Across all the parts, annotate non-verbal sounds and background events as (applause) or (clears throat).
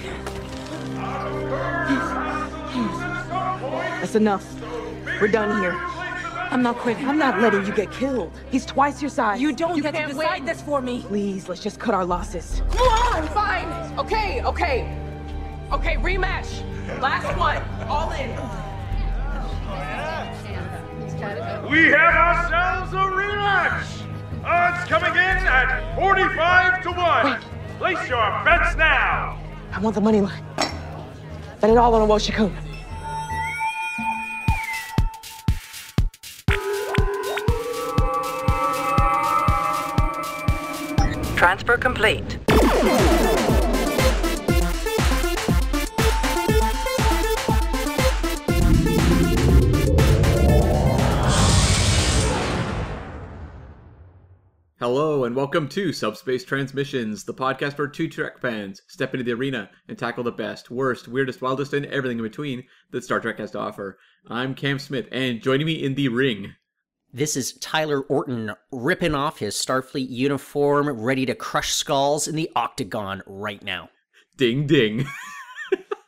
(sighs) That's enough. We're done here. I'm not quitting. I'm not letting you get killed. He's twice your size. You don't get to can't decide win. this for me. Please, let's just cut our losses. Come on, fine. Okay, okay. Okay, rematch. Last one. All in. We have ourselves a rematch! Odds coming in at 45 to 1. Place your bets now! I want the money line. Bet it all on Owosekun. Transfer complete. Hello and welcome to Subspace Transmissions, the podcast for two Trek fans step into the arena and tackle the best, worst, weirdest, wildest, and everything in between that Star Trek has to offer. I'm Cam Smith, and joining me in the ring, This is Tyler Orton ripping off his Starfleet uniform, ready to crush skulls in the octagon right now. Ding Ding.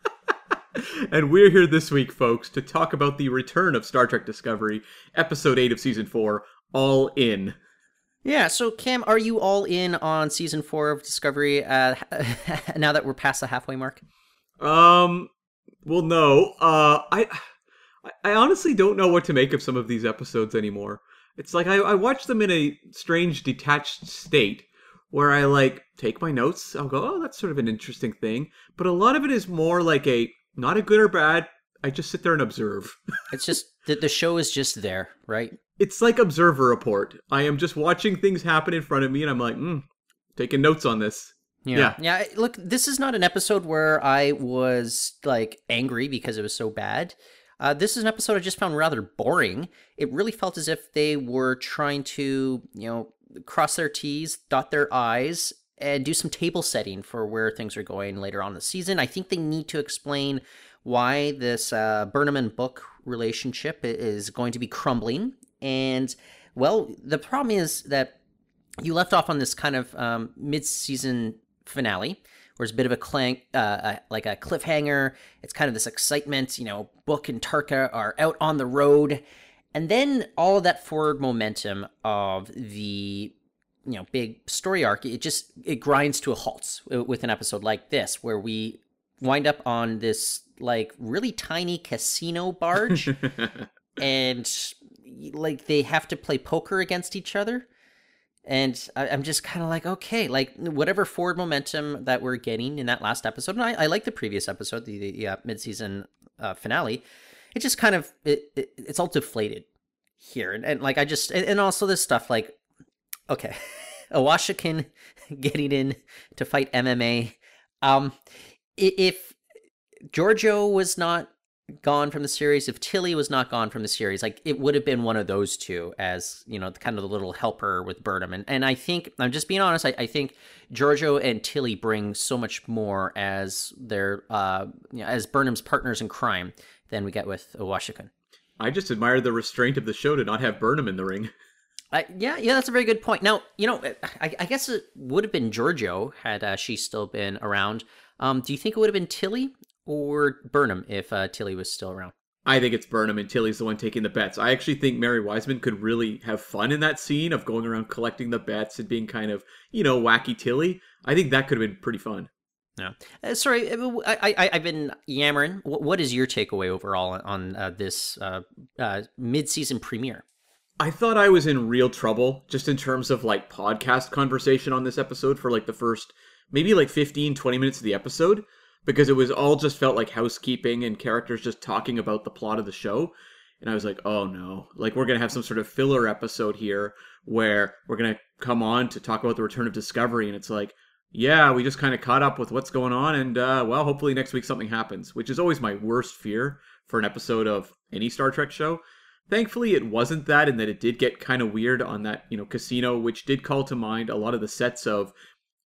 (laughs) and we're here this week, folks, to talk about the return of Star Trek Discovery, Episode 8 of Season 4, All In. Yeah, so Cam, are you all in on season four of Discovery uh, (laughs) now that we're past the halfway mark? Um, well, no. Uh, I, I honestly don't know what to make of some of these episodes anymore. It's like I, I watch them in a strange, detached state where I like take my notes. I'll go, oh, that's sort of an interesting thing. But a lot of it is more like a not a good or bad. I just sit there and observe. (laughs) It's just that the show is just there, right? It's like observer report. I am just watching things happen in front of me, and I'm like, hmm, taking notes on this. Yeah. Yeah. I- Look, this is not an episode where I was like angry because it was so bad. Uh, this is an episode I just found rather boring. It really felt as if they were trying to, you know, cross their T's, dot their I's, and do some table setting for where things are going later on in the season. I think they need to explain why this uh, Burnham and Book relationship is going to be crumbling. And, well, the problem is that you left off on this kind of um, mid-season finale where it's a bit of a clank uh, uh, like a cliffhanger. It's kind of this excitement you know book and tarka are out on the road. And then all of that forward momentum of the you know big story arc it just it grinds to a halt with an episode like this where we wind up on this like really tiny casino barge. (laughs) And like they have to play poker against each other and I, I'm just kind of like, okay, like whatever forward momentum that we're getting in that last episode, and I, I like the previous episode, the, the uh, mid-season uh, finale. It just kind of it, it it's all deflated here, and, and like I just and, and also this stuff like, okay, (laughs) Owosekun (laughs) getting in to fight MMA. Um, if Georgiou was not gone from the series, if Tilly was not gone from the series, like it would have been one of those two as, you know, kind of the little helper with Burnham. And and I think I'm just being honest, I, I think Georgiou and Tilly bring so much more as their uh you know, as Burnham's partners in crime than we get with Washington. I just admire the restraint of the show to not have Burnham in the ring. (laughs) I, yeah, yeah, that's a very good point. Now, you know, I, I guess it would have been Georgiou had uh, she still been around. Um, do you think it would have been Tilly or Burnham if uh, Tilly was still around? I think it's Burnham and Tilly's the one taking the bets. I actually think Mary Wiseman could really have fun in that scene of going around collecting the bets and being kind of, you know, wacky Tilly. I think that could have been pretty fun. No. Uh, sorry, uh, I, I, I've been yammering. What, what is your takeaway overall on uh, this uh, uh, mid-season premiere? I thought I was in real trouble just in terms of like podcast conversation on this episode for like the first maybe like 15, 20 minutes of the episode because it was all just felt like housekeeping and characters just talking about the plot of the show. And I was like, oh no, like we're going to have some sort of filler episode here where we're going to come on to talk about the return of Discovery. And it's like, yeah, we just kind of caught up with what's going on. And uh, well, hopefully next week something happens, which is always my worst fear for an episode of any Star Trek show. Thankfully, it wasn't that, and that it did get kind of weird on that, you know, casino, which did call to mind a lot of the sets of,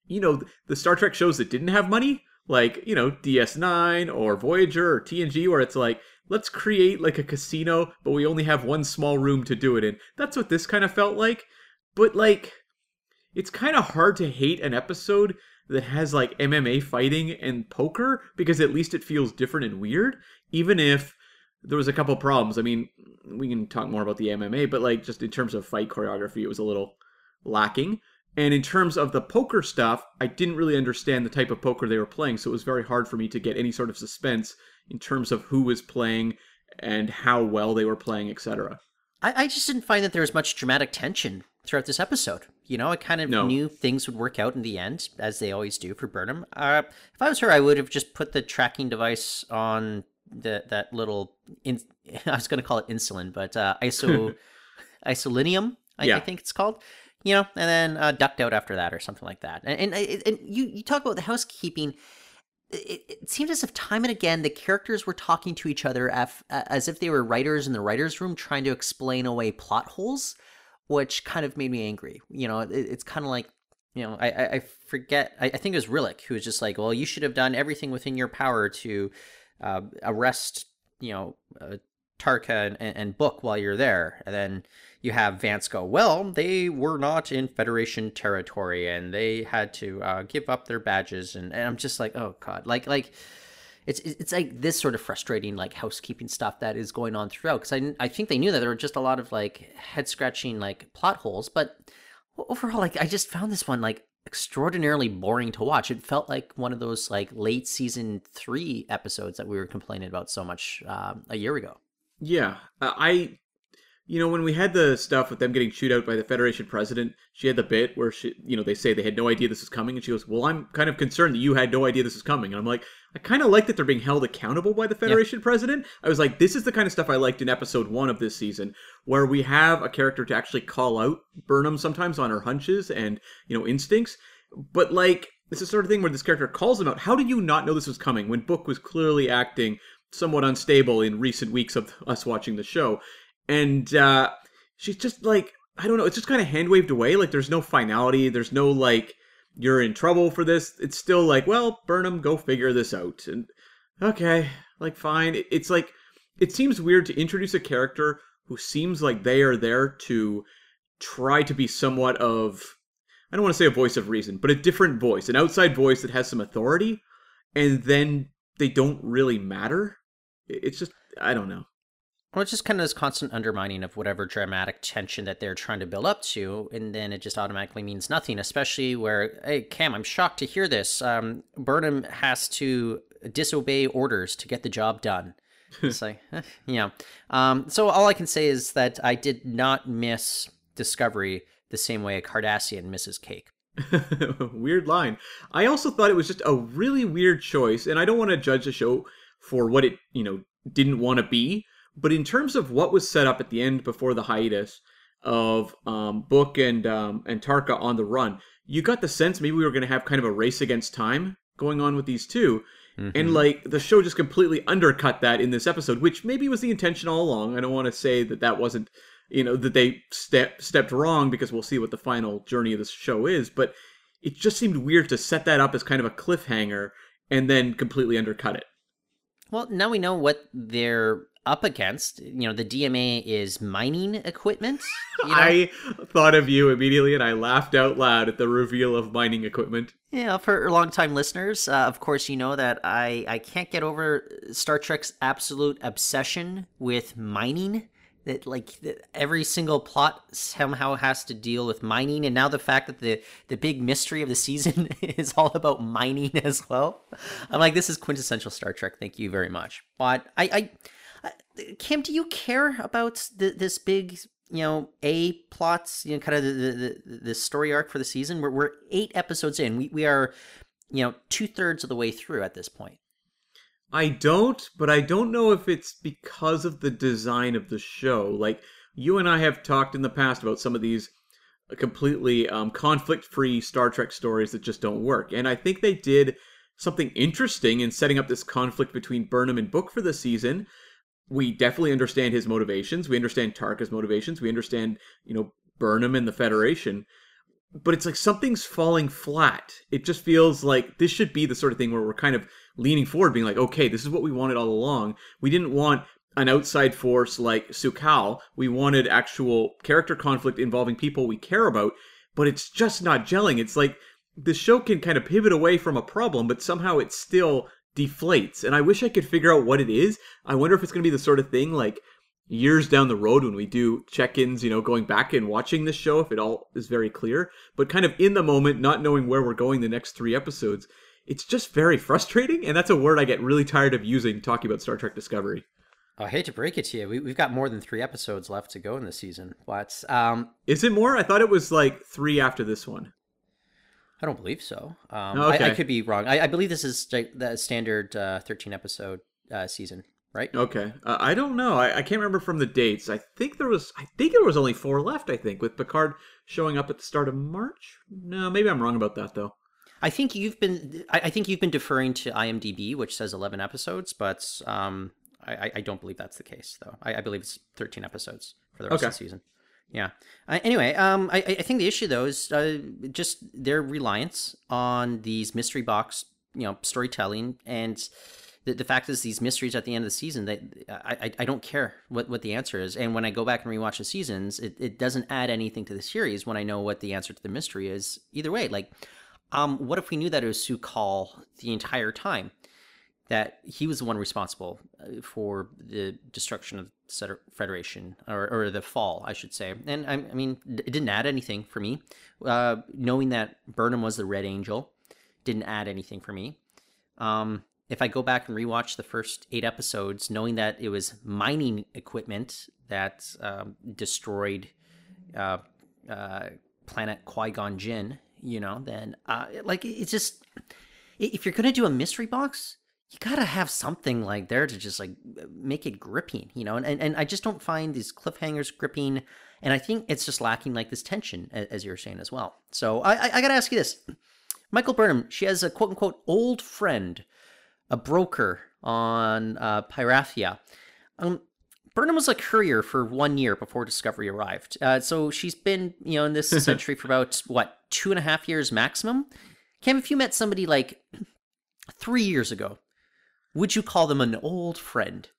you know, the Star Trek shows that didn't have money, like, you know, DS9 or Voyager or TNG, where it's like, let's create like a casino, but we only have one small room to do it in. That's what this kind of felt like. But like, it's kind of hard to hate an episode that has like MMA fighting and poker because at least it feels different and weird, even if there was a couple problems. I mean, we can talk more about the MMA, but like just in terms of fight choreography, it was a little lacking. And in terms of the poker stuff, I didn't really understand the type of poker they were playing, so it was very hard for me to get any sort of suspense in terms of who was playing and how well they were playing, etc. I, I just didn't find that there was much dramatic tension throughout this episode. You know, I kind of No. knew things would work out in the end, as they always do for Burnham. Uh, if I was her, I would have just put the tracking device on the that little. In, (laughs) I was going to call it insulin, but uh, (laughs) iso isolinium, I, I think it's called. You know, and then uh, ducked out after that or something like that. And, and, and you you talk about the housekeeping it, it seemed as if time and again the characters were talking to each other af, as if they were writers in the writers' room trying to explain away plot holes, which kind of made me angry. You know, it, it's kind of like, you know, I, I, forget. I, think it was Rillak who was just like, "Well, you should have done everything within your power to uh, arrest, you know, uh, Tarka and, and Book while you're there," and then you have Vance go, well, they were not in Federation territory and they had to uh, give up their badges. And, and I'm just like, oh God, like, like, it's, it's like this sort of frustrating, like housekeeping stuff that is going on throughout. Cause I, I think they knew that there were just a lot of like head scratching, like plot holes, but overall, like, I just found this one like extraordinarily boring to watch. It felt like one of those like late season three episodes that we were complaining about so much um, a year ago. Yeah, uh, I, you know, when we had the stuff with them getting chewed out by the Federation president, she had the bit where she, you know, they say they had no idea this was coming, and she goes, "Well, I'm kind of concerned that you had no idea this was coming." And I'm like, I kind of like that they're being held accountable by the Federation president. I was like, this is the kind of stuff I liked in episode one of this season, where we have a character to actually call out Burnham sometimes on her hunches and you know instincts, but like. It's the sort of thing where this character calls him out. How did you not know this was coming when Book was clearly acting somewhat unstable in recent weeks of us watching the show? And uh she's just like i don't know it's just kind of hand waved away like there's no finality there's no like you're in trouble for this. It's still like well burnham go figure this out. And okay like fine. It's like it seems weird to introduce a character who seems like they are there to try to be somewhat of i don't want to say a voice of reason but a different voice an outside voice that has some authority and then they don't really matter. It's just i don't know It's just kind of this constant undermining of whatever dramatic tension that they're trying to build up to, and then it just automatically means nothing. Especially where, hey, Cam, I'm shocked to hear this. Um, Burnham has to disobey orders to get the job done. (laughs) It's like, eh, yeah. Um, so all I can say is that I did not miss Discovery the same way a Cardassian misses cake. (laughs) weird line. I also thought it was just a really weird choice, and I don't want to judge the show for what it, you know, didn't want to be. But in terms of what was set up at the end before the hiatus of um, Book and um, and Tarka on the run, you got the sense maybe we were going to have kind of a race against time going on with these 2 and like the show just completely undercut that in this episode, which maybe was the intention all along. I don't want to say that that wasn't, you know, that they step stepped wrong because we'll see what the final journey of this show is, but it just seemed weird to set that up as kind of a cliffhanger and then completely undercut it. Well, now we know what they're up against. You know, the DMA is mining equipment. You (laughs) know? I thought of you immediately and I laughed out loud at the reveal of mining equipment. Yeah, for longtime listeners, uh, of course, you know that I, I can't get over Star Trek's absolute obsession with mining. That like every single plot somehow has to deal with mining, and now the fact that the the big mystery of the season (laughs) is all about mining as well. I'm like, this is quintessential Star Trek. Thank you very much. But I, I, I Kim, do you care about the, this big you know a plots you know kind of the, the the story arc for the season we're, we're eight episodes in we, we are you know two-thirds of the way through at this point I don't, but I don't know if it's because of the design of the show. Like you and I have talked in the past about some of these completely um, conflict-free Star Trek stories that just don't work, and I think they did something interesting in setting up this conflict between Burnham and Book for the season. We definitely understand his motivations. We understand Tarka's motivations. We understand, you know, Burnham and the Federation. But it's like something's falling flat. It just feels like this should be the sort of thing where we're kind of leaning forward, being like, okay, this is what we wanted all along. We didn't want an outside force like Su'Kal. We wanted actual character conflict involving people we care about, but it's just not gelling. It's like the show can kind of pivot away from a problem, but somehow it still deflates. And I wish I could figure out what it is. I wonder if it's going to be the sort of thing like years down the road when we do check-ins, you know, going back and watching this show if it all is very clear, but kind of in the moment not knowing where we're going the next 3 episodes. It's just very frustrating and that's a word I get really tired of using talking about Star Trek Discovery. I hate to break it to you. We, we've got more than three episodes left to go in the season. But um, Is it more? I thought it was like 3 after this one. I don't believe so. Um, Okay. I, I could be wrong. I, I believe this is the standard uh, 13 episode uh, season, right? Okay, uh, I don't know. I, I can't remember from the dates. I think there was. I think there was only four left. I think with Picard showing up at the start of March. No, maybe I'm wrong about that though. I think you've been. I, I think you've been deferring to IMDb, which says 11 episodes, but um, I, I- don't believe that's the case, though. I, I believe it's 13 episodes for the rest Okay. of the season. Yeah. Uh, anyway, um, I, I I think the issue though is uh, just their reliance on these mystery box, you know, storytelling, and the, the fact is these mysteries at the end of the season that I, I I don't care what what the answer is, and when I go back and rewatch the seasons, it, it doesn't add anything to the series when I know what the answer to the mystery is. Either way, like, um, what if we knew that it was Su'Kal the entire time? that he was the one responsible uh, for the destruction of the Federation, or, or the fall, I should say. And I, I mean, it didn't add anything for me. Uh, knowing that Burnham was the Red Angel didn't add anything for me. Um, if I go back and rewatch the first eight episodes, knowing that it was mining equipment that um, destroyed uh, uh, planet Kwejian, you know, then uh, like it's just if you're gonna do a mystery box, you gotta have something like there to just like make it gripping, you know. And and, and I just don't find these cliffhangers gripping, and I think it's just lacking like this tension, as you were saying as well. So I I, I gotta ask you this, Michael Burnham. She has a quote unquote old friend, a broker on uh, Pyrathia. Um, Burnham was a courier for one year before Discovery arrived. Uh, so she's been, you know, in this (laughs) century for about what two and a half years maximum. Cam, if you met somebody like (clears throat) three years ago, would you call them an old friend?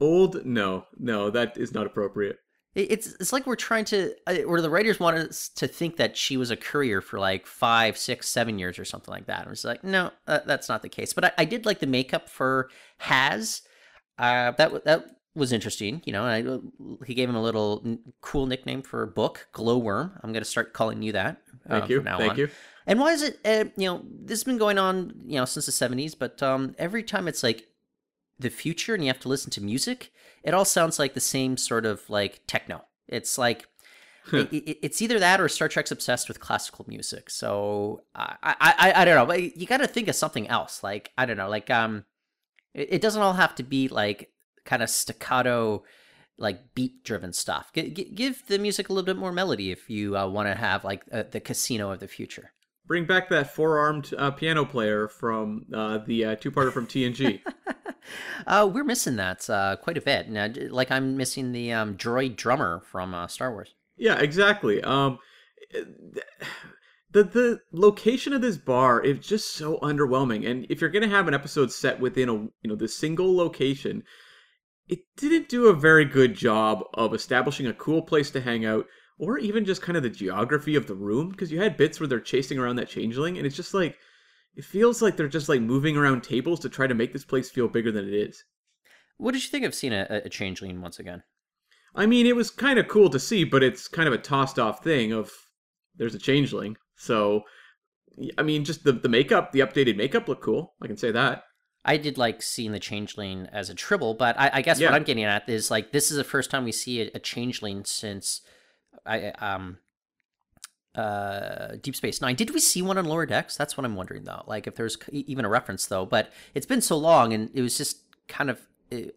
Old? No, no, that is not appropriate. It's it's like we're trying to, uh, or the writers want us to think that she was a courier for like five, six, seven years or something like that. And it's like, no, uh, that's not the case. But I, I did like the makeup for Has. Uh, that that was interesting. You know, I, he gave him a little n- cool nickname for Book Glowworm. I'm gonna start calling you that. Thank uh, you, From now thank on. you. And why is it, uh, you know, this has been going on, you know, since the 70s, but um, every time it's like the future and you have to listen to music, it all sounds like the same sort of like techno. It's like, it, it- it's either that or Star Trek's obsessed with classical music. So I, I, I, I don't know, but you got to think of something else. Like, I don't know, like, um, it, it doesn't all have to be like kind of staccato, like beat driven stuff. G- g- give the music a little bit more melody if you uh, want to have like uh, the casino of the future. Bring back that four-armed uh, piano player from uh, the uh, two-parter from TNG. (laughs) Uh, we're missing that uh, quite a bit. Now, like I'm missing the um, droid drummer from uh, Star Wars. Yeah, exactly. Um, the the location of this bar is just so underwhelming. And if you're gonna have an episode set within a you know this single location, it didn't do a very good job of establishing a cool place to hang out, or even just kind of the geography of the room. Because you had bits where they're chasing around that changeling, and it's just like it feels like they're just like moving around tables to try to make this place feel bigger than it is. What did you think of seeing a, a changeling once again? I mean, it was kind of cool to see, but it's kind of a tossed off thing of there's a changeling. So, I mean, just the the makeup, the updated makeup looked cool. I can say that. I did like seeing the changeling as a tribble, but I, I guess Yeah. what I'm getting at is like this is the first time we see a, a changeling since I um uh Deep Space Nine. Did we see one on Lower Decks? That's what I'm wondering though. Like if there's even a reference though, but it's been so long and it was just kind of. It,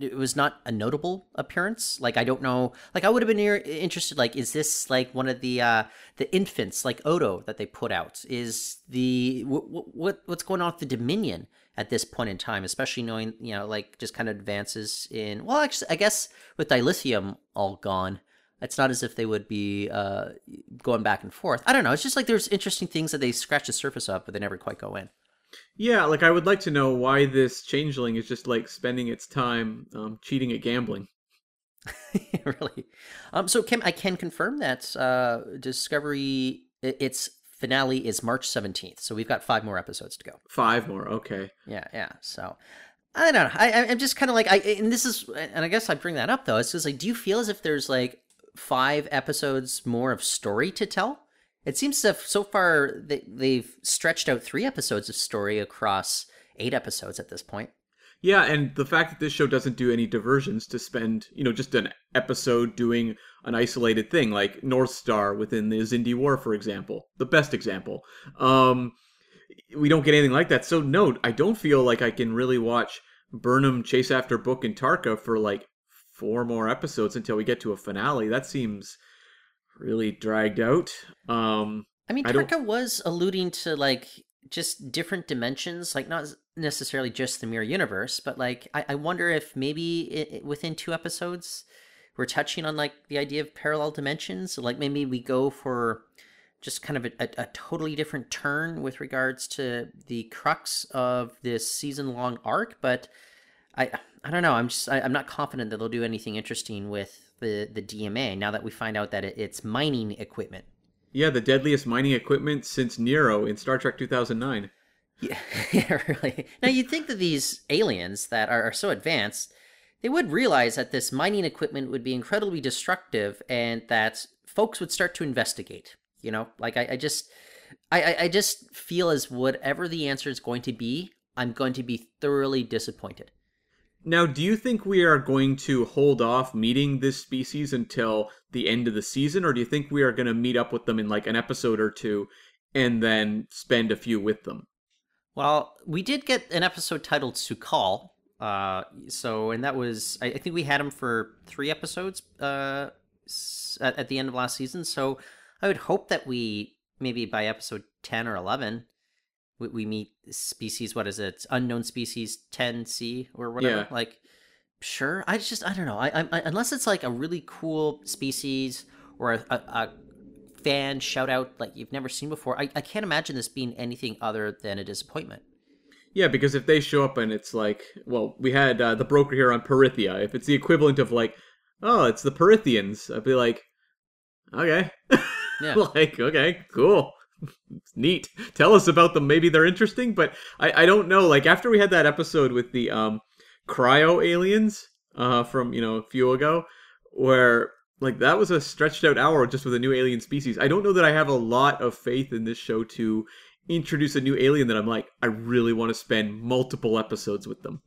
it was not a notable appearance. Like I don't know. Like I would have been interested. Like is this like one of the uh the infants like Odo that they put out? Is the what what what's going on with the Dominion at this point in time? Especially knowing you know like just kind of advances in. Well, actually, I guess with dilithium all gone, it's not as if they would be uh going back and forth. I don't know. It's just like there's interesting things that they scratch the surface of, but they never quite go in. Yeah, like I would like to know why this changeling is just like spending its time um, cheating at gambling. (laughs) really. Um, so Kim, I can confirm that uh, Discovery its finale is March 17th. So we've got five more episodes to go. Five more. Okay. Yeah, yeah. So I don't know. I, I'm just kind of like, I and this is, and I guess I bring that up though. It's just like, do you feel as if there's like five episodes more of story to tell? It seems as if so far they, they've stretched out three episodes of story across eight episodes at this point. Yeah, and the fact that this show doesn't do any diversions to spend, you know, just an episode doing an isolated thing, like North Star within the Xindi War, for example, the best example. Um, we don't get anything like that. So no, I don't feel like I can really watch Burnham chase after Book and Tarka for like four more episodes until we get to a finale. That seems really dragged out. Um, I mean, I Tarka was alluding to like just different dimensions, like not necessarily just the mirror universe, but like I, I wonder if maybe i i- within two episodes we're touching on like the idea of parallel dimensions. So, like maybe we go for just kind of a, a, a totally different turn with regards to the crux of this season long arc, but I I don't know. I'm just I, I'm not confident that they'll do anything interesting with the the DMA now that we find out that it, it's mining equipment. Yeah, the deadliest mining equipment since Nero in Star Trek 2009. (laughs) Yeah, really. Now you'd think that these aliens that are, are so advanced, they would realize that this mining equipment would be incredibly destructive, and that folks would start to investigate. You know, like I, I just, I- I just feel as whatever the answer is going to be, I'm going to be thoroughly disappointed. Now, do you think we are going to hold off meeting this species until the end of the season, or do you think we are going to meet up with them in like an episode or two and then spend a few with them? Well, we did get an episode titled Su'Kal. Uh, so, and that was, I, I think we had him for three episodes uh, at the end of last season. So, I would hope that we, maybe by episode 10 or 11, we, we meet species, what is it? Unknown species 10C or whatever. Yeah. Like, sure. I just, I don't know. I, I, unless it's like a really cool species or a, a, a fan shout out like you've never seen before, I, I can't imagine this being anything other than a disappointment. Yeah, because if they show up and it's like, well, we had uh, the broker here on Parithia. If it's the equivalent of like, oh, it's the Parithians, I'd be like, okay, Yeah. (laughs) like okay, cool, neat. Tell us about them. Maybe they're interesting, but I I don't know. Like after we had that episode with the um cryo aliens uh from you know a few ago, where like that was a stretched out hour just with a new alien species. I don't know that I have a lot of faith in this show to introduce a new alien that I'm like, I really want to spend multiple episodes with them.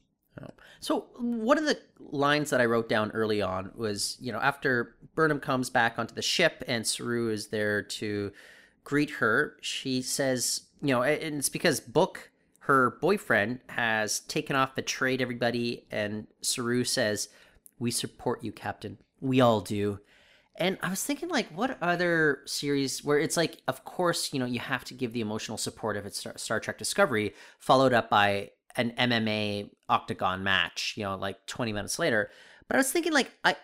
So one of the lines that I wrote down early on was, you know, after Burnham comes back onto the ship and Saru is there to greet her, she says, you know, and it's because Book, her boyfriend, has taken off, betrayed everybody, and Saru says, "We support you, Captain. We all do." And I was thinking, like, what other series where it's like, of course, you know, you have to give the emotional support if it's Star, Star Trek Discovery, followed up by an MMA octagon match, you know, like 20 minutes later. But I was thinking, like, I.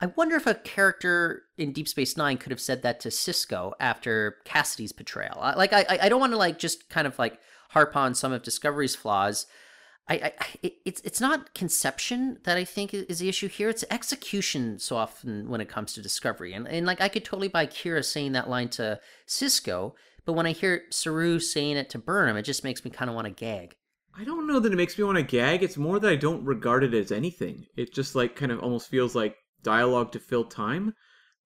I wonder if a character in Deep Space Nine could have said that to Sisko after Kasidy's betrayal. I- Like, I, I don't want to like just kind of like harp on some of Discovery's flaws. I, I it, it's it's not conception that I think is the issue here. It's execution so often when it comes to Discovery, and and like I could totally buy Kira saying that line to Sisko, but when I hear Saru saying it to Burnham, it just makes me kind of want to gag. I don't know that it makes me want to gag. It's more that I don't regard it as anything. It just like kind of almost feels like dialogue to fill time,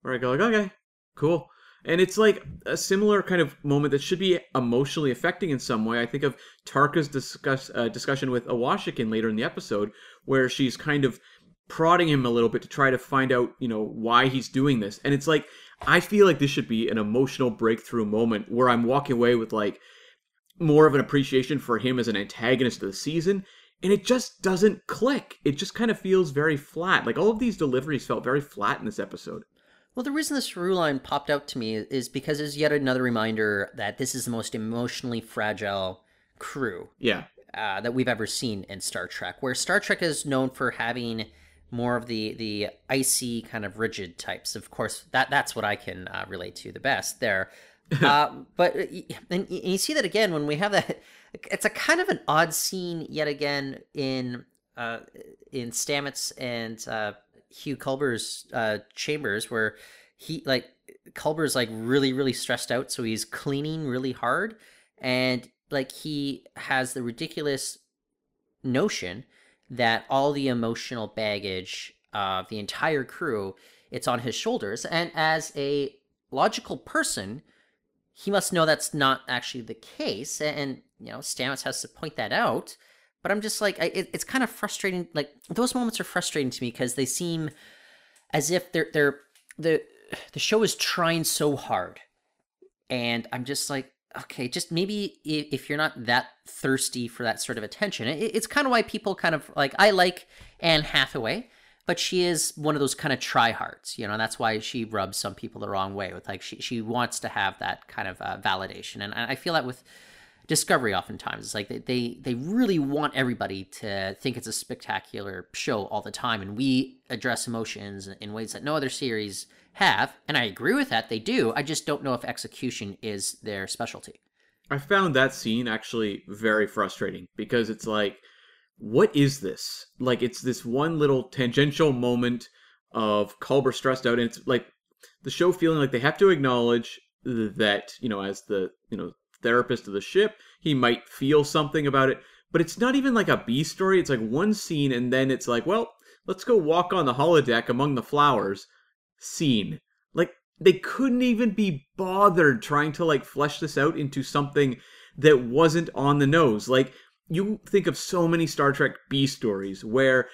where I go like, okay, cool. And it's like a similar kind of moment that should be emotionally affecting in some way. I think of Tarka's discuss uh, discussion with Owosekun later in the episode, where she's kind of prodding him a little bit to try to find out, you know, why he's doing this. And it's like I feel like this should be an emotional breakthrough moment where I'm walking away with like more of an appreciation for him as an antagonist of the season and it just doesn't click it just kind of feels very flat like all of these deliveries felt very flat in this episode Well, the reason this Saru line popped out to me is because it's yet another reminder that this is the most emotionally fragile crew yeah uh, that we've ever seen in Star Trek. Where Star Trek is known for having more of the the icy kind of rigid types. Of course, that that's what I can uh, relate to the best there. (laughs) uh, but uh, and you see that again when we have that. It's a kind of an odd scene yet again in uh, in Stamets and uh, Hugh Culber's uh, chambers where he like Culber's like really, really stressed out, so he's cleaning really hard, and like he has the ridiculous notion that all the emotional baggage of the entire crew it's on his shoulders, and as a logical person, he must know that's not actually the case, and you know Stamets has to point that out. But I'm just like, I, it, it's kind of frustrating. Like those moments are frustrating to me because they seem as if they're they're the the show is trying so hard, and I'm just like, okay, just maybe if you're not that thirsty for that sort of attention, it, it's kind of why people kind of like I like Anne Hathaway but she is one of those kind of tryhards, you know. that's why she rubs some people the wrong way with like she she wants to have that kind of uh, validation, and I feel that with Discovery oftentimes it's like they, they they really want everybody to think it's a spectacular show all the time, and we address emotions in ways that no other series have, and I agree with that. They do. I just don't know if execution is their specialty. I found that scene actually very frustrating because it's like what is this? Like, it's this one little tangential moment of Culber stressed out, and it's like the show feeling like they have to acknowledge that, you know, as the, you know, therapist of the ship, he might feel something about it, but it's not even like a B story. It's like one scene, and then it's like, well, let's go walk on the holodeck among the flowers. Scene. Like, they couldn't even be bothered trying to, like, flesh this out into something that wasn't on the nose. Like, you think of so many Star Trek B stories where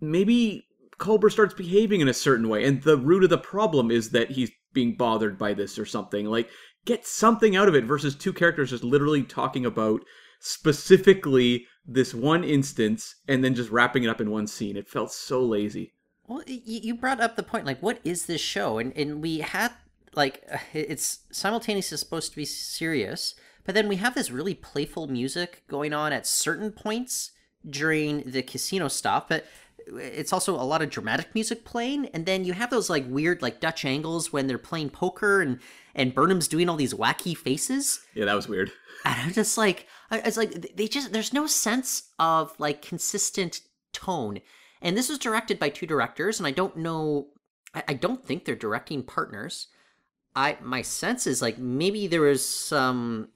maybe Culber starts behaving in a certain way, and the root of the problem is that he's being bothered by this or something. Like, get something out of it versus two characters just literally talking about specifically this one instance and then just wrapping it up in one scene. It felt so lazy. Well, you brought up the point, like, what is this show? And and we had like (sighs) it's simultaneously supposed to be serious, but then we have this really playful music going on at certain points during the casino stop, but it's also a lot of dramatic music playing. And then you have those like weird like dutch angles when they're playing poker and and burnham's doing all these wacky faces. Yeah that was weird. (laughs) And i'm just like it's like they just there's no sense of like consistent tone. And this was directed by two directors and i don't know i, I don't think they're directing partners. I my sense is like maybe there was some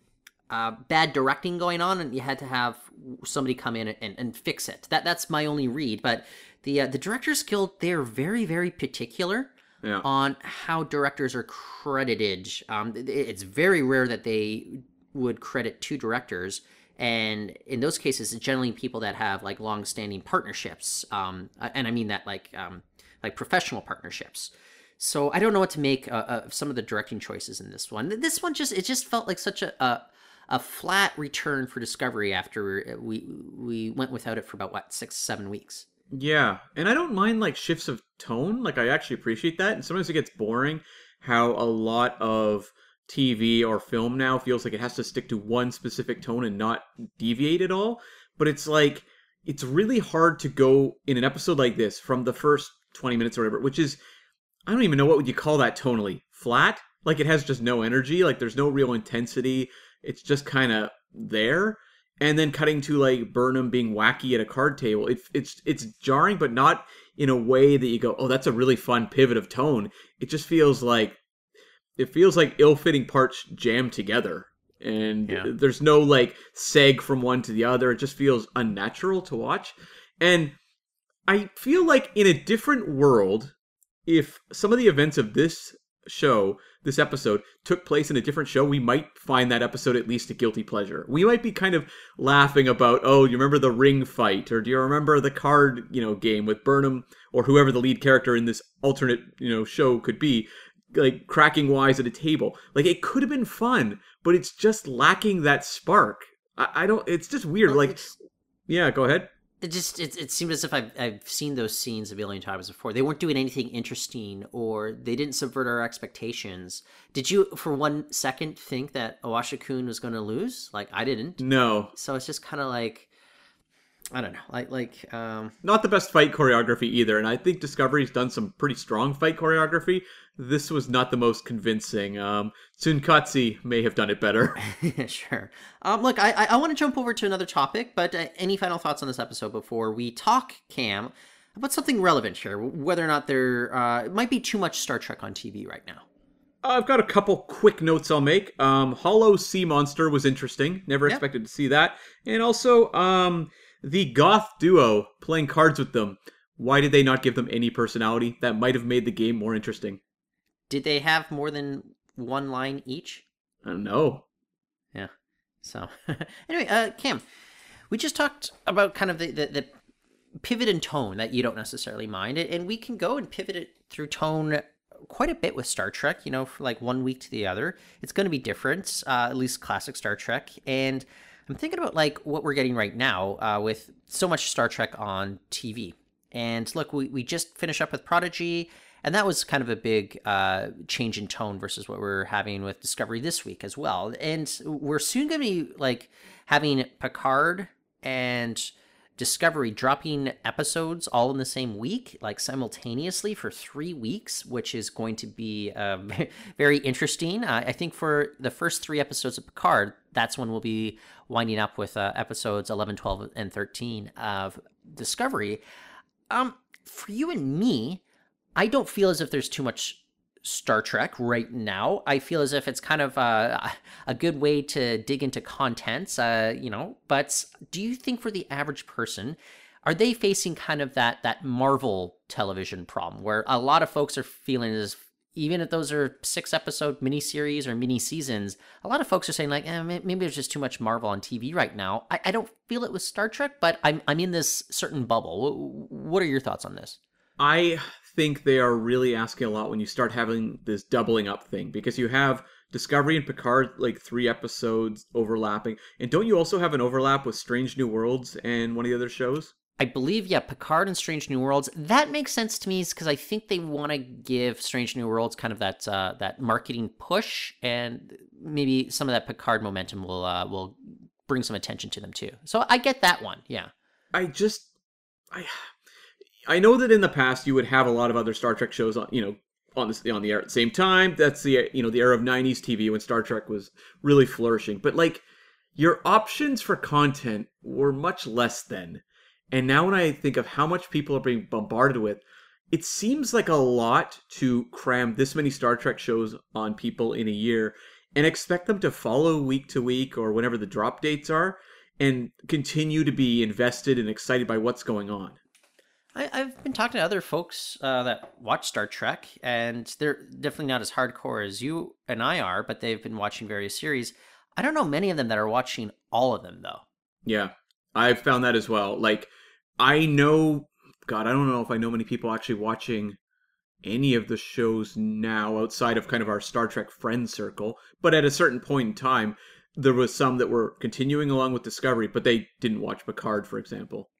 uh, bad directing going on, and you had to have somebody come in and, and fix it. That that's my only read. But the uh, the Directors Guild they're very very particular yeah. on how directors are credited. Um, it's very rare that they would credit two directors. And in those cases, it's generally people that have like long-standing partnerships, um, and I mean that like um, like professional partnerships. So I don't know what to make uh, of some of the directing choices in this one. This one just it just felt like such a, a a flat return for Discovery after we we went without it for about what six seven weeks. Yeah, and I don't mind like shifts of tone. Like I actually appreciate that. And sometimes it gets boring how a lot of TV or film now feels like it has to stick to one specific tone and not deviate at all. But it's like it's really hard to go in an episode like this from the first 20 minutes or whatever, which is I don't even know what would you call that tonally. Flat? Like it has just no energy, like there's no real intensity it's just kind of there and then cutting to like Burnham being wacky at a card table. It, it's it's jarring, but not in a way that you go, oh, that's a really fun pivot of tone. It just feels like it feels like ill-fitting parts jammed together, and yeah. there's no like seg from one to the other. It just feels unnatural to watch, and I feel like in a different world, if some of the events of this show, this episode, took place in a different show, we might find that episode at least a guilty pleasure. We might be kind of laughing about, oh, you remember the ring fight, or do you remember the card, you know, game with Burnham or whoever the lead character in this alternate, you know, show could be, like cracking wise at a table. Like it could have been fun, but it's just lacking that spark. I, I don't. It's just weird. Like, yeah, go ahead it just it, it seemed as if I've, I've seen those scenes a billion times before. They weren't doing anything interesting or they didn't subvert our expectations. Did you for one second think that Owosekun was going to lose? Like i didn't. No. So it's just kind of like I don't know, like like um not the best fight choreography either, and I think Discovery's done some pretty strong fight choreography. This was not the most convincing. Um Tsunkatse may have done it better. (laughs) sure. Um look, I I want to jump over to another topic, but uh, any final thoughts on this episode before we talk Cam about something relevant here, whether or not there uh, it might be too much Star Trek on TV right now. I've got a couple quick notes I'll make. Um, Hollow Sea Monster was interesting. Never expected to see that. And also, um, the goth duo playing cards with them. Why did they not give them any personality? That might have made the game more interesting. Did they have more than one line each? I don't know. Yeah. So (laughs) anyway, uh, Cam, we just talked about kind of the, the, the pivot in tone that you don't necessarily mind, and and we can go and pivot it through tone quite a bit with Star Trek. You know, for like one week to the other, it's going to be different. Uh, at least classic Star Trek, and I'm thinking about like what we're getting right now uh, with so much Star Trek on TV. And look, we, we just finished up with Prodigy, and that was kind of a big uh, change in tone versus what we're having with Discovery this week as well. And we're soon going to be like having Picard and Discovery dropping episodes all in the same week, like simultaneously for three weeks, which is going to be uh, (laughs) very interesting. Uh, I think for the first three episodes of Picard, that's when we'll be winding up with uh, episodes 11, 12, and 13 of Discovery. Um, for you and me, I don't feel as if there's too much Star Trek right now. I feel as if it's kind of uh, a good way to dig into contents, uh, you know. But do you think for the average person, are they facing kind of that that Marvel television problem where a lot of folks are feeling as even if those are six episode miniseries or mini seasons, a lot of folks are saying like, eh, maybe there's just too much Marvel on TV right now. I, I don't feel it with Star Trek, but I'm I'm in this certain bubble. What are your thoughts on this? I think they are really asking a lot when you start having this doubling up thing because you have Discovery and Picard like three episodes overlapping. And don't you also have an overlap with Strange New Worlds and one of the other shows? I believe, yeah, Picard and Strange New Worlds. That makes sense to me because I think they want to give Strange New Worlds kind of that uh, that marketing push, and maybe some of that Picard momentum will uh, will bring some attention to them too. So I get that one. Yeah, I just I I know that in the past you would have a lot of other Star Trek shows on, you know, on this on the air at the same time. That's the you know the era of '90s TV when Star Trek was really flourishing. But like your options for content were much less then. And now when I think of how much people are being bombarded with, it seems like a lot to cram this many Star Trek shows on people in a year and expect them to follow week to week or whenever the drop dates are and continue to be invested and excited by what's going on. I, I've been talking to other folks uh, that watch Star Trek, and they're definitely not as hardcore as you and I are, but they've been watching various series. I don't know many of them that are watching all of them though. Yeah, I've found that as well. Like, I know, God, I don't know if I know many people actually watching any of the shows now outside of kind of our Star Trek friend circle. But at a certain point in time, there was some that were continuing along with Discovery, but they didn't watch Picard, for example.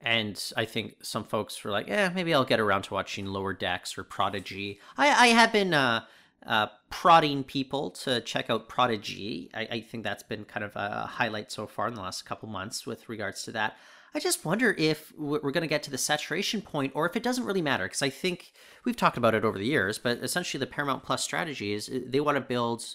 And I think some folks were like, "Yeah, maybe I'll get around to watching Lower Decks or Prodigy." I, I have been uh, uh, prodding people to check out Prodigy. I, I think that's been kind of a highlight so far in the last couple months with regards to that. I just wonder if we're going to get to the saturation point, or if it doesn't really matter. Because I think we've talked about it over the years, but essentially the Paramount Plus strategy is uh, they want to build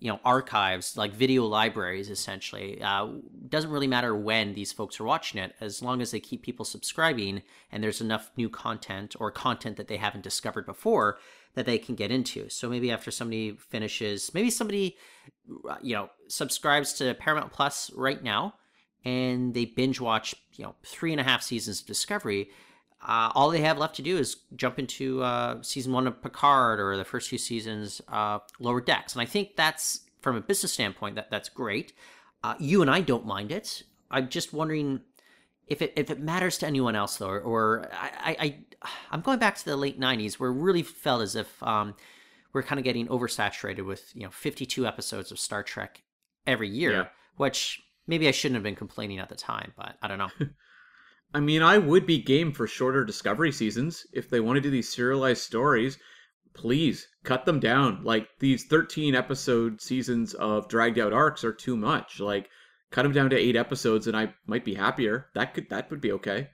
you know archives like video libraries essentially uh, doesn't really matter when these folks are watching it as long as they keep people subscribing and there's enough new content or content that they haven't discovered before that they can get into. So maybe after somebody finishes maybe somebody uh, you know subscribes to paramount plus right now and they binge watch you know three and a half seasons of discovery uh, all they have left to do is jump into uh, season one of Picard or the first few seasons uh, Lower Decks, and I think that's from a business standpoint that that's great. Uh, you and I don't mind it. I'm just wondering if it if it matters to anyone else though, or, or I, I I'm going back to the late '90s where it really felt as if um, we're kind of getting oversaturated with you know 52 episodes of Star Trek every year, Yeah. which maybe I shouldn't have been complaining at the time, but I don't know. (laughs) I mean, I would be game for shorter Discovery seasons if they want to do these serialized stories. Please cut them down. Like these 13 episode seasons of dragged out arcs are too much. Like cut them down to 8 episodes and I might be happier. That could that would be okay.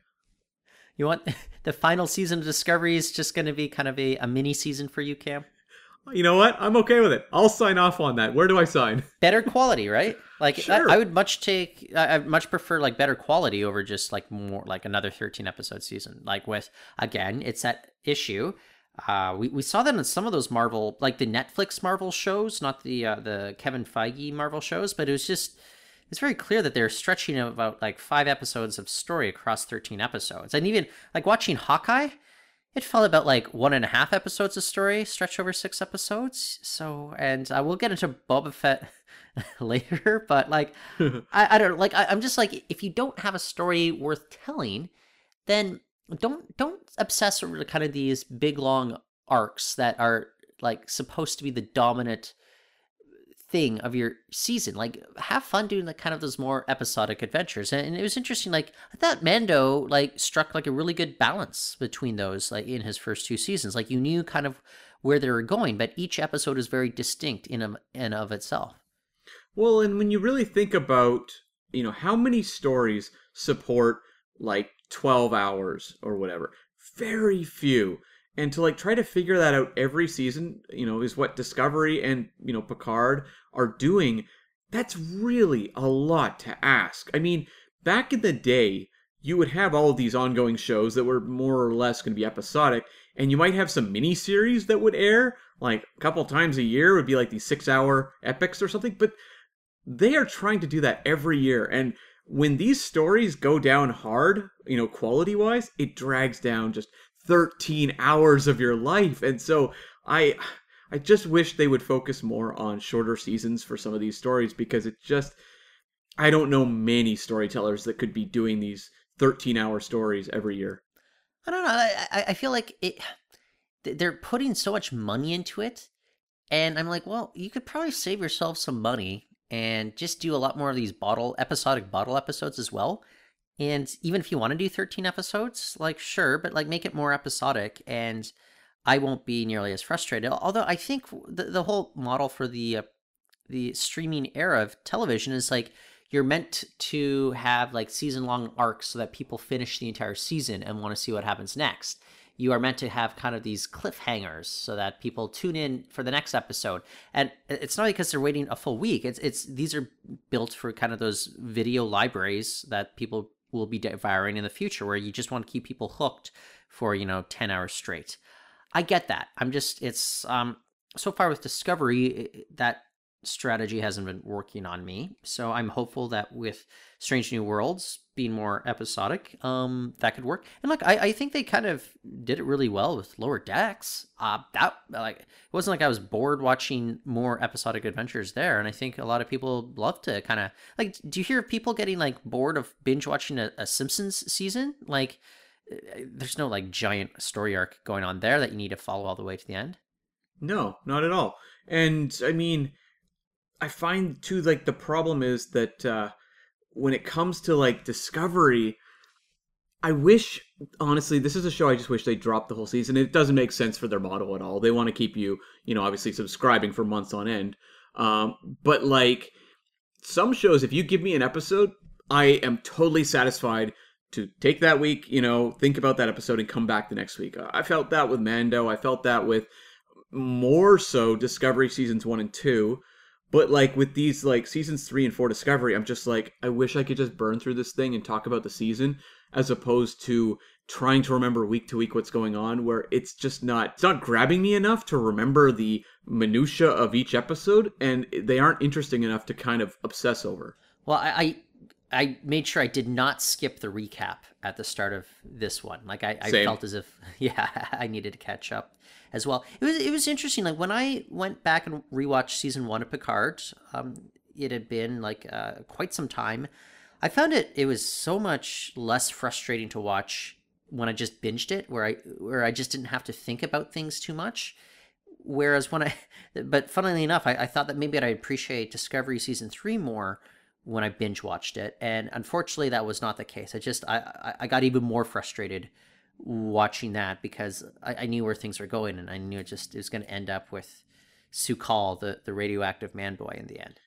You want (laughs) the final season of Discovery is just going to be kind of a, a mini season for you, Cam? You know what? I'm okay with it. I'll sign off on that. Where do I sign? Better quality, right? (laughs) Like Sure. I, I would much take, I, I'd much prefer like better quality over just like more like another 13 episode season. Like with again, it's that issue. Uh, we, we saw that in some of those Marvel, like the Netflix Marvel shows, not the uh, the Kevin Feige Marvel shows, but it was just it's very clear that they're stretching about like five episodes of story across 13 episodes. And even like watching Hawkeye, it felt about like one and a half episodes of story stretched over six episodes. So, and uh, we'll get into Boba Fett (laughs) later, but like, (laughs) I, I don't like, I, I'm just like, if you don't have a story worth telling, then don't don't obsess over kind of these big long arcs that are like supposed to be the dominant thing of your season. Like have fun doing like kind of those more episodic adventures. And, and, it was interesting. Like I thought Mando like struck like a really good balance between those like in his first two seasons. Like you knew kind of where they were going, but each episode is very distinct in um, and of itself. Well, and when you really think about, you know, how many stories support like 12 hours or whatever, very few and to like try to figure that out every season you know is what discovery and you know picard are doing that's really a lot to ask. I mean back in the day you would have all of these ongoing shows that were more or less going to be episodic and you might have some mini series that would air like a couple times a year would be like these six hour epics or something but they are trying to do that every year and when these stories go down hard you know quality wise it drags down just 13 hours of your life. And so I I just wish they would focus more on shorter seasons for some of these stories because it just I don't know many storytellers that could be doing these 13 hour stories every year. I don't know. I, I feel like it they're putting so much money into it and I'm like, well, you could probably save yourself some money and just do a lot more of these bottle episodic bottle episodes as well and even if you want to do 13 episodes, like sure, but like make it more episodic and I won't be nearly as frustrated. Although I think the, the whole model for the uh, the streaming era of television is like you're meant to have like season long arcs so that people finish the entire season and want to see what happens next. You are meant to have kind of these cliffhangers so that people tune in for the next episode. And it's not because they're waiting a full week. It's it's these are built for kind of those video libraries that people will be devouring in the future where you just want to keep people hooked for, you know, 10 hours straight. I get that. I'm just, it's, um, so far with Discovery, that strategy hasn't been working on me. So I'm hopeful that with Strange New Worlds being more episodic, um, that could work. And look, I, I think they kind of did it really well with Lower Decks. Uh, that like it wasn't like I was bored watching more episodic adventures there. And I think a lot of people love to kind of like. Do you hear of people getting like bored of binge watching a, a Simpsons season? Like, uh, there's no like giant story arc going on there that you need to follow all the way to the end. No, not at all. And I mean I find too like the problem is that uh, when it comes to like Discovery, I wish honestly this is a show I just wish they dropped the whole season. It doesn't make sense for their model at all. They want to keep you, you know, obviously subscribing for months on end. Um, but like some shows, if you give me an episode, I am totally satisfied to take that week, you know, think about that episode and come back the next week. I felt that with Mando. I felt that with more so Discovery seasons one and two. But like with these like seasons three and four Discovery, I'm just like, I wish I could just burn through this thing and talk about the season as opposed to trying to remember week to week what's going on where it's just not it's not grabbing me enough to remember the minutia of each episode and they aren't interesting enough to kind of obsess over. Well i i, I made sure i did not skip the recap at the start of this one like i, I felt as if (laughs) yeah (laughs) i needed to catch up as well. It was it was interesting. Like when I went back and rewatched season one of Picard, um, it had been like uh, quite some time. I found it it was so much less frustrating to watch when I just binged it, where I where I just didn't have to think about things too much. Whereas when I, (laughs) but funnily enough, I, I thought that maybe I'd appreciate Discovery season three more when I binge watched it, and unfortunately, that was not the case. I just I I got even more frustrated watching that because I, I, knew where things were going and I knew it just it was going to end up with Su'Kal, the, the radioactive man boy in the end.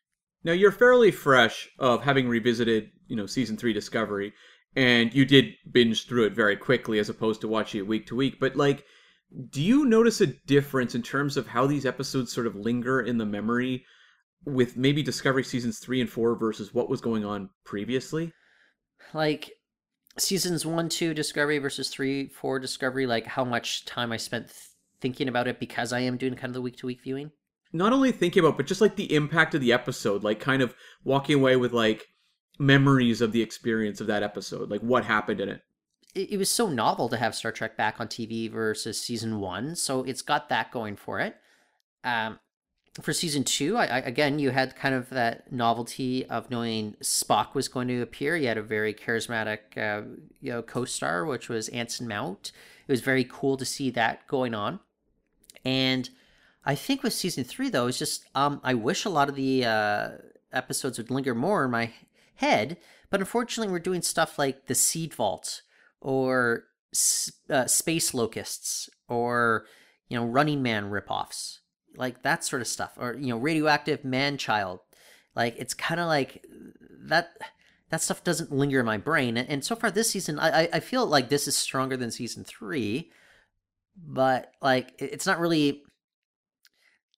Now you're fairly fresh of having revisited, you know, season three Discovery, and you did binge through it very quickly as opposed to watching it week to week. But like, do you notice a difference in terms of how these episodes sort of linger in the memory with maybe Discovery seasons three and four versus what was going on previously? Like seasons one, two Discovery versus three, four Discovery, like how much time I spent th- thinking about it because I am doing kind of the week to week viewing. Not only thinking about, but just like the impact of the episode, like kind of walking away with like memories of the experience of that episode, like what happened in it. It, it was so novel to have Star Trek back on TV versus season one, so it's got that going for it. Um, for season two, I, I, again, you had kind of that novelty of knowing Spock was going to appear. You had a very charismatic, uh, you know, co-star, which was Anson Mount. It was very cool to see that going on. And I think with season three, though, it's just um, I wish a lot of the uh, episodes would linger more in my head. But unfortunately, we're doing stuff like the Seed Vault or uh, Space Locusts or you know Running Man ripoffs like that sort of stuff or you know radioactive man child like it's kind of like that that stuff doesn't linger in my brain. And, and so far this season I, I feel like this is stronger than season three but like it's not really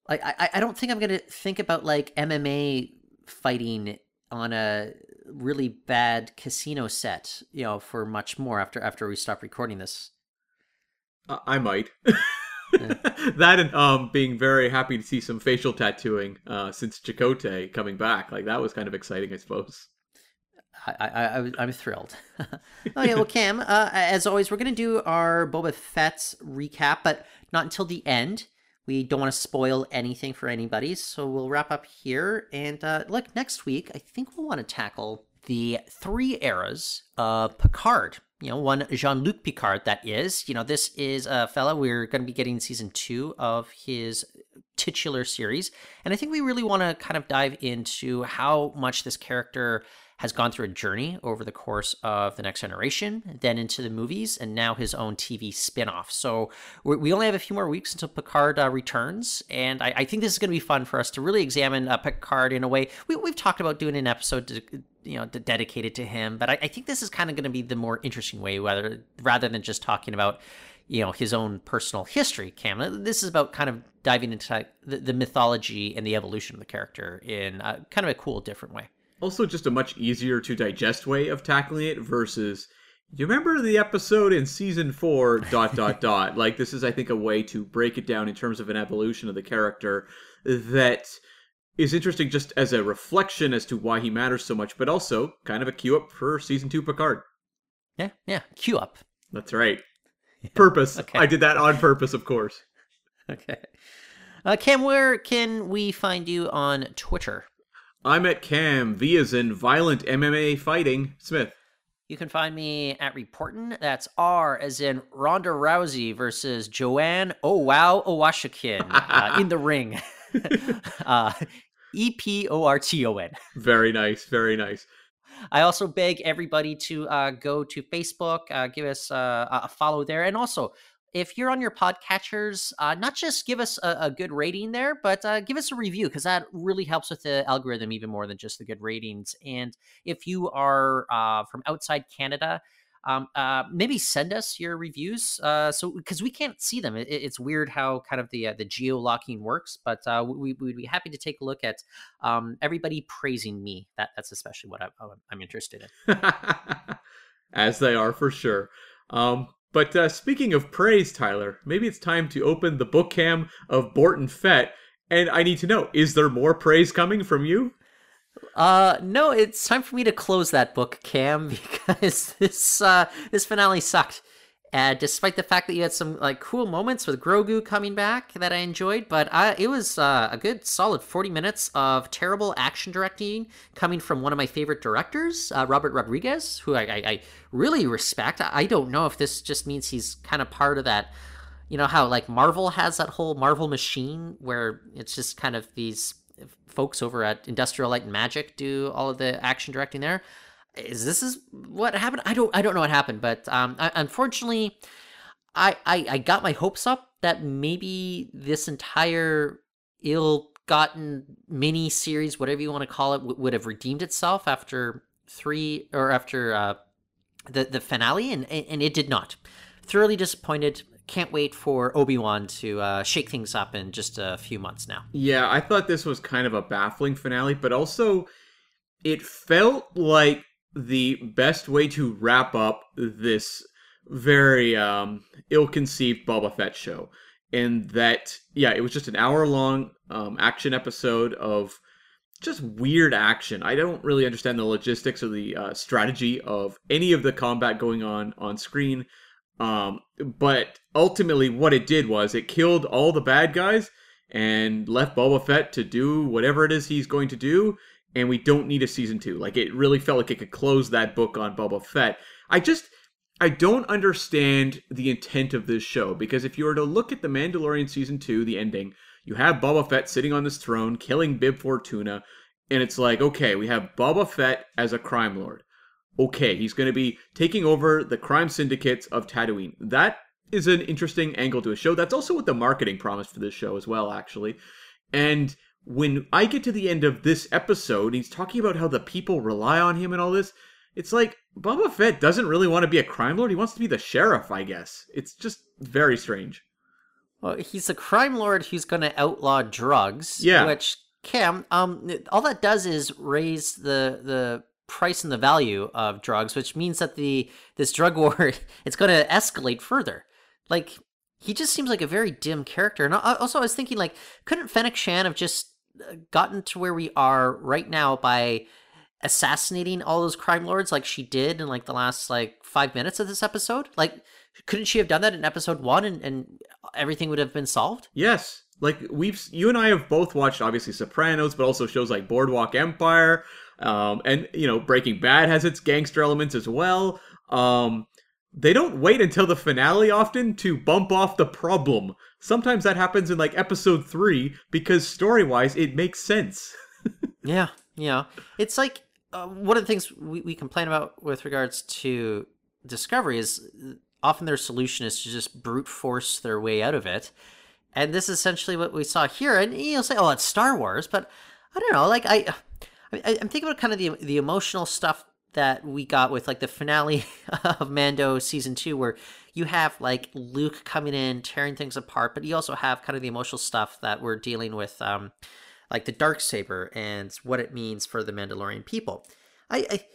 like i i don't think i'm gonna think about like mma fighting on a really bad casino set you know for much more after after we stop recording this. I might (laughs) (laughs) that and um being very happy to see some facial tattooing uh since Chakotay coming back. Like that was kind of exciting, I suppose. I, I, I am thrilled. (laughs) okay, well, (laughs) Cam, uh, as always, we're gonna do our Boba Fett recap, but not until the end. We don't want to spoil anything for anybody, so we'll wrap up here. And uh, look, next week, I think we'll want to tackle the three eras of Picard you know, one Jean Luc Picard, that is. You know, this is a fella we're going to be getting season two of his titular series. And I think we really want to kind of dive into how much this character has gone through a journey over the course of the next generation, then into the movies, and now his own TV spin-off. So we only have a few more weeks until Picard uh, returns, and I, I, think this is going to be fun for us to really examine uh, Picard in a way. We, have talked about doing an episode to, you know dedicated to him, but I, I think this is kind of going to be the more interesting way, whether rather than just talking about you know his own personal history cam this is about kind of diving into the, the mythology and the evolution of the character in a, kind of a cool different way also just a much easier to digest way of tackling it versus you remember the episode in season four (laughs) dot dot dot? Like this is i think a way to break it down in terms of an evolution of the character that is interesting just as a reflection as to why he matters so much but also kind of a cue up for season two picard. Yeah yeah cue up. That's right. (laughs) Purpose. okay. i did that on purpose of course. (laughs) Okay. Uh, cam where can we find you on twitter I'm at Cam, V as in violent MMA fighting, Smith. You can find me at Reporton. That's R as in Ronda Rousey versus Joanne Oh Wow Owosekun uh, in the ring. (laughs) (laughs) uh, E P O R T O N. Very nice. Very nice. I also beg everybody to uh, go to Facebook, uh, give us uh, a follow there, and also if you're on your podcatchers, uh, not just give us a, a good rating there, but uh, give us a review because that really helps with the algorithm even more than just the good ratings. And if you are uh, from outside Canada, um, uh, maybe send us your reviews. Uh, so because we can't see them, it, it's weird how kind of the uh, the geo locking works. But we would be happy to take a look at um, everybody praising me. That that's especially what I, I'm interested in. (laughs) As they are for sure. Um, but uh, speaking of praise, Tyler, maybe it's time to open the book cam of Borton Fett. And I need to know, is there more praise coming from you? Uh, no, it's time for me to close that book, Cam, (laughs) because this uh this finale sucked. Uh, despite the fact that you had some like cool moments with Grogu coming back that I enjoyed, but uh, it was uh, a good solid 40 minutes of terrible action directing coming from one of my favorite directors, uh, Robert Rodriguez, who I, I, I, really respect. I don't know if this just means he's kind of part of that, you know, how like Marvel has that whole Marvel machine where it's just kind of these folks over at Industrial Light and Magic do all of the action directing there is this is what happened? I don't I don't know what happened, but um, I, unfortunately, I, I I got my hopes up that maybe this entire ill-gotten mini series, whatever you want to call it, w- would have redeemed itself after three or after uh, the the finale, and and it did not. Thoroughly disappointed. Can't wait for Obi Wan to uh, shake things up in just a few months now. Yeah, I thought this was kind of a baffling finale, but also it felt like the best way to wrap up this very um, ill-conceived Boba Fett show. and that yeah, it was just an hour long um, action episode of just weird action. I don't really understand the logistics or the uh, strategy of any of the combat going on on screen. Um, but ultimately, what it did was it killed all the bad guys and left Boba Fett to do whatever it is he's going to do. And we don't need a season two. Like it really felt like it could close that book on Boba Fett. I just I don't understand the intent of this show because if you were to look at the Mandalorian season two, the ending, you have Boba Fett sitting on this throne, killing Bib Fortuna, and it's like, okay, we have Boba Fett as a crime lord. Okay, he's going to be taking over the crime syndicates of Tatooine. That is an interesting angle to a show. That's also what the marketing promised for this show as well, actually. And when I get to the end of this episode, he's talking about how the people rely on him and all this. It's like Boba Fett doesn't really want to be a crime lord. He wants to be the sheriff, I guess. It's just very strange. Well, he's a crime lord who's going to outlaw drugs. Yeah. Which Cam, um, all that does is raise the the price and the value of drugs, which means that the this drug war (laughs) it's going to escalate further. Like he just seems like a very dim character. And also, I was thinking, like, couldn't Fennec Shan have just gotten to where we are right now by assassinating all those crime lords, like she did in like the last like five minutes of this episode? Like, couldn't she have done that in episode one, and, and everything would have been solved? Yes, like we've you and I have both watched obviously Sopranos, but also shows like Boardwalk Empire, um, and you know Breaking Bad has its gangster elements as well. Um, they don't wait until the finale often to bump off the problem. Sometimes that happens in like episode three because story wise it makes sense. (laughs) yeah, yeah. It's like uh, one of the things we, we complain about with regards to Discovery is often their solution is to just brute force their way out of it. And this is essentially what we saw here. And you'll say, "Oh, it's Star Wars," but I don't know. Like I, I am thinking about kind of the the emotional stuff that we got with like the finale (laughs) of Mando season two, where you have like Luke coming in, tearing things apart, but you also have kind of the emotional stuff that we're dealing with, um, like the dark saber and what it means for the Mandalorian people. I, I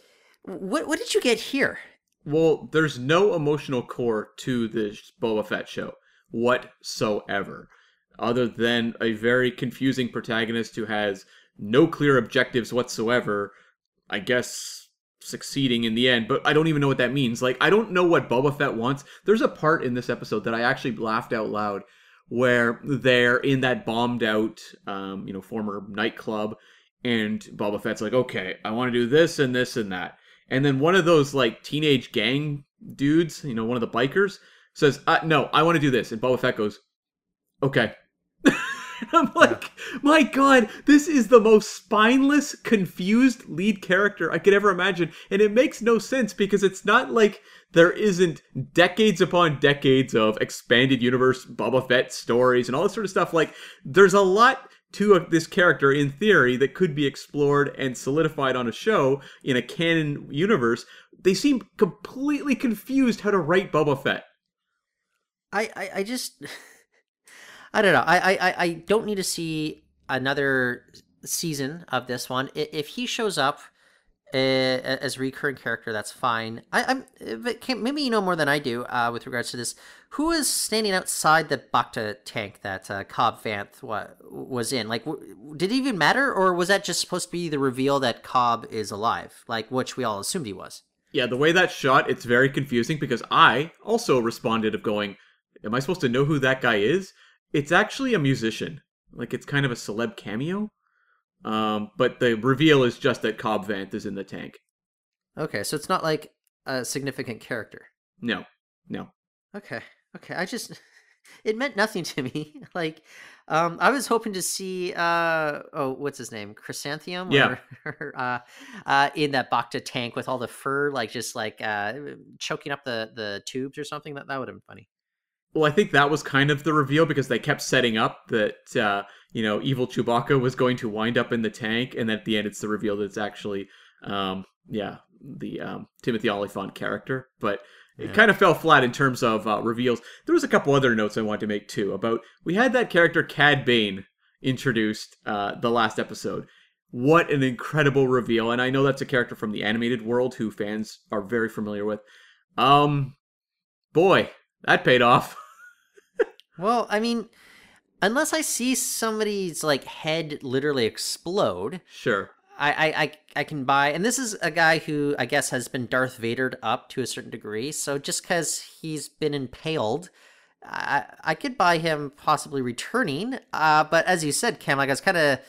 what what did you get here? Well, there's no emotional core to this Boba Fett show whatsoever, other than a very confusing protagonist who has no clear objectives whatsoever. I guess succeeding in the end, but I don't even know what that means. Like, I don't know what Boba Fett wants. There's a part in this episode that I actually laughed out loud where they're in that bombed out, um, you know, former nightclub, and Boba Fett's like, okay, I want to do this and this and that. And then one of those, like, teenage gang dudes, you know, one of the bikers, says, uh, no, I want to do this. And Boba Fett goes, okay. (laughs) I'm like, my god, this is the most spineless, confused lead character I could ever imagine. And it makes no sense because it's not like there isn't decades upon decades of expanded universe Boba Fett stories and all this sort of stuff. Like, there's a lot to this character in theory that could be explored and solidified on a show in a canon universe. They seem completely confused how to write Boba Fett. I, I, I just. (laughs) I don't know. I, I, I don't need to see another season of this one. If he shows up uh, as a recurring character, that's fine. I, am maybe you know more than I do uh, with regards to this. Who is standing outside the Bacta tank that uh, Cobb Vanth was in? Like, did it even matter, or was that just supposed to be the reveal that Cobb is alive, like which we all assumed he was? Yeah, the way that shot, it's very confusing because I also responded of going, "Am I supposed to know who that guy is?" It's actually a musician. Like it's kind of a celeb cameo. Um, but the reveal is just that Cobb Vanth is in the tank. Okay, so it's not like a significant character. No, no. Okay, okay. I just (laughs) it meant nothing to me. (laughs) like, um, I was hoping to see uh oh, what's his name, Chrysanthemum? Yeah. (laughs) Or, uh, uh, in that Bacta tank with all the fur, like just like uh choking up the the tubes or something. That that would have been funny. Well, I think that was kind of the reveal because they kept setting up that uh, you know evil Chewbacca was going to wind up in the tank, and at the end it's the reveal that it's actually um, yeah the um, Timothy Olyphant character. But it kind of fell flat in terms of uh, reveals. There was a couple other notes I wanted to make too about we had that character Cad Bane introduced uh, the last episode. What an incredible reveal! And I know that's a character from the animated world who fans are very familiar with. Um, boy, that paid off. (laughs) Well, I mean, unless I see somebody's like head literally explode, Sure. I, I, I, I can buy, and this is a guy who I guess has been Darth Vadered up to a certain degree. So just because he's been impaled, I, I could buy him possibly returning. Uh, but as you said, Cam, like I was kind of,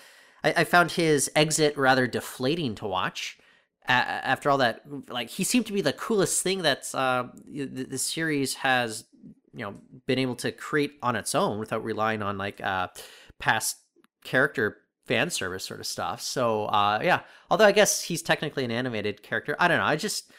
I, I found his exit rather deflating to watch. After all that, like he seemed to be the coolest thing that's uh, the, the series has, you know, been able to create on its own without relying on like uh, past character fan service sort of stuff. So uh yeah, although I guess he's technically an animated character. I don't know. I just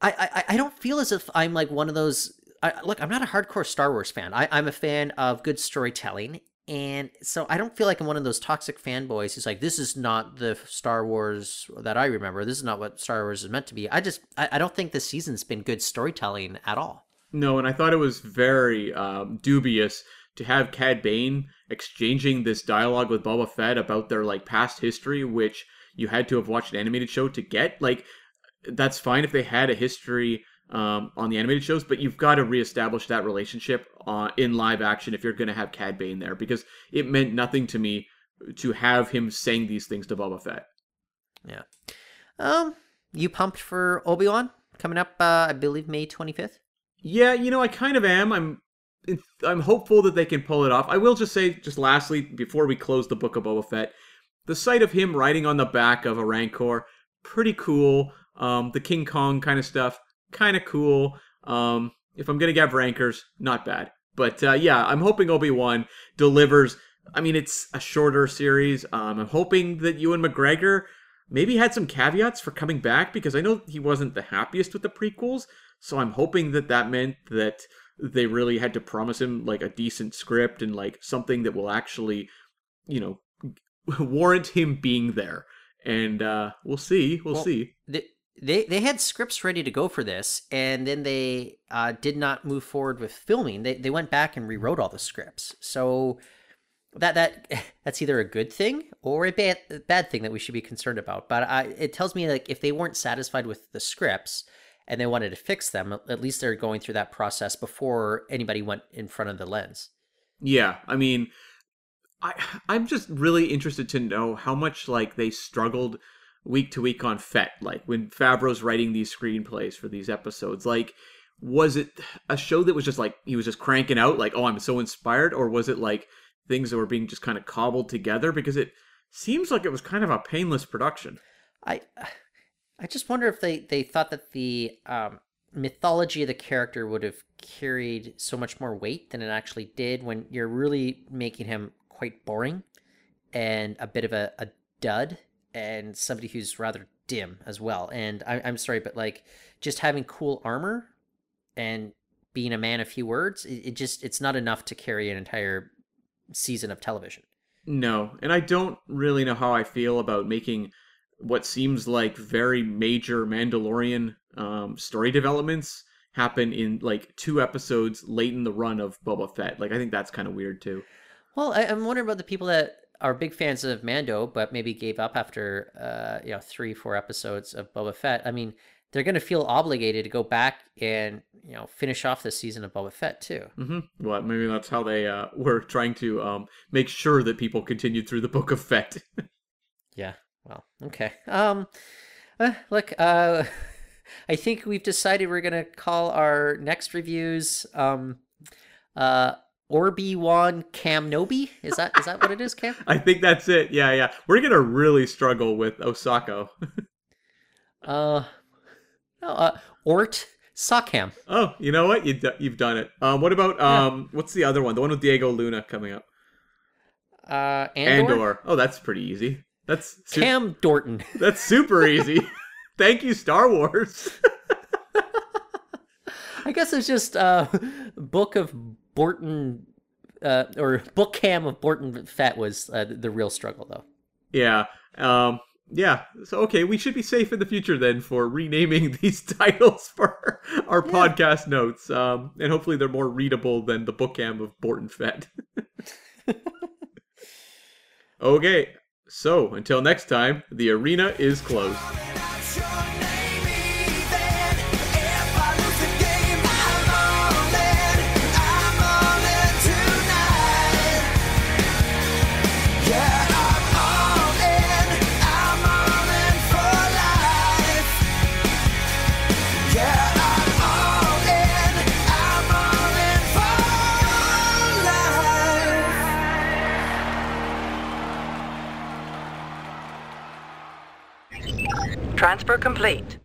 I I, I don't feel as if I'm like one of those I, look, I'm not a hardcore Star Wars fan. I, I'm a fan of good storytelling, and so I don't feel like I'm one of those toxic fanboys who's like, "This is not the Star Wars that I remember. This is not what Star Wars is meant to be." I just, I, I don't think this season's been good storytelling at all. No, and I thought it was very um, dubious to have Cad Bane exchanging this dialogue with Boba Fett about their like past history, which you had to have watched an animated show to get. Like, that's fine if they had a history um, on the animated shows, but you've got to reestablish that relationship uh, in live action if you're going to have Cad Bane there, because it meant nothing to me to have him saying these things to Boba Fett. Yeah. Um, you pumped for Obi Wan coming up? Uh, I believe May 25th. Yeah, you know, I kind of am. I'm I'm hopeful that they can pull it off. I will just say, just lastly, before we close the book of Boba Fett, the sight of him riding on the back of a Rancor, pretty cool. Um, the King Kong kind of stuff, kind of cool. Um, if I'm gonna give rankers, not bad. But uh, yeah, I'm hoping Obi Wan delivers. I mean, it's a shorter series. Um, I'm hoping that Ewan McGregor maybe had some caveats for coming back because I know he wasn't the happiest with the prequels. So I'm hoping that that meant that they really had to promise him like a decent script and like something that will actually, you know, (laughs) warrant him being there. And uh we'll see. We'll, Well, see. They, they they had scripts ready to go for this, and then they uh, did not move forward with filming. They they went back and rewrote all the scripts. So that that (laughs) that's either a good thing or a bad bad thing that we should be concerned about. But I, it tells me like if they weren't satisfied with the scripts and they wanted to fix them, at least they're going through that process before anybody went in front of the lens. Yeah, I mean, I I'm just really interested to know how much like they struggled week to week on Fett, Like when Favreau's writing these screenplays for these episodes, like was it a show that was just like he was just cranking out, like oh I'm so inspired, or was it like things that were being just kind of cobbled together? Because it seems like it was kind of a painless production. I I just wonder if they they thought that the um, mythology of the character would have carried so much more weight than it actually did when you're really making him quite boring and a bit of a, a dud and somebody who's rather dim as well. And I, I'm sorry, but like just having cool armor and being a man of few words, it, it just it's not enough to carry an entire season of television. No, and I don't really know how I feel about making what seems like very major Mandalorian um, story developments happen in like two episodes late in the run of Boba Fett. Like I think that's kind of weird too. Well, I, I'm wondering about the people that are big fans of Mando, but maybe gave up after uh, you know three, four episodes of Boba Fett. I mean, they're going to feel obligated to go back and you know finish off the season of Boba Fett too. hmm Well, maybe that's how they uh, (laughs) were trying to um, make sure that people continued through the Book of Fett. (laughs) Yeah. Well, okay. Um, uh, look, uh, (laughs) I think we've decided we're gonna call our next reviews um, uh, Orbi Wan Cam Nobi. Is that is that what it is, Cam? (laughs) I think that's it. Yeah, yeah. We're gonna really struggle with Osako. Uh, no, uh, Ort Sockham. oh, you know what? You d- you've done it. Um, what about um, what's the other one? The one with Diego Luna coming up. Uh, Andor. Andor. Oh, that's pretty easy. That's su- Cam Dorton. (laughs) that's super easy. (laughs) Thank you, Star Wars. (laughs) I guess it's just uh, Book of Borton, uh, or Book Cam of Borton Fett was uh, the real struggle, though. yeah. Um. Yeah. So okay, we should be safe in the future then for renaming these titles for our podcast notes. Um. And hopefully they're more readable than the bookcam of Borton Fett. okay. So until next time, the arena is closed. Transfer complete.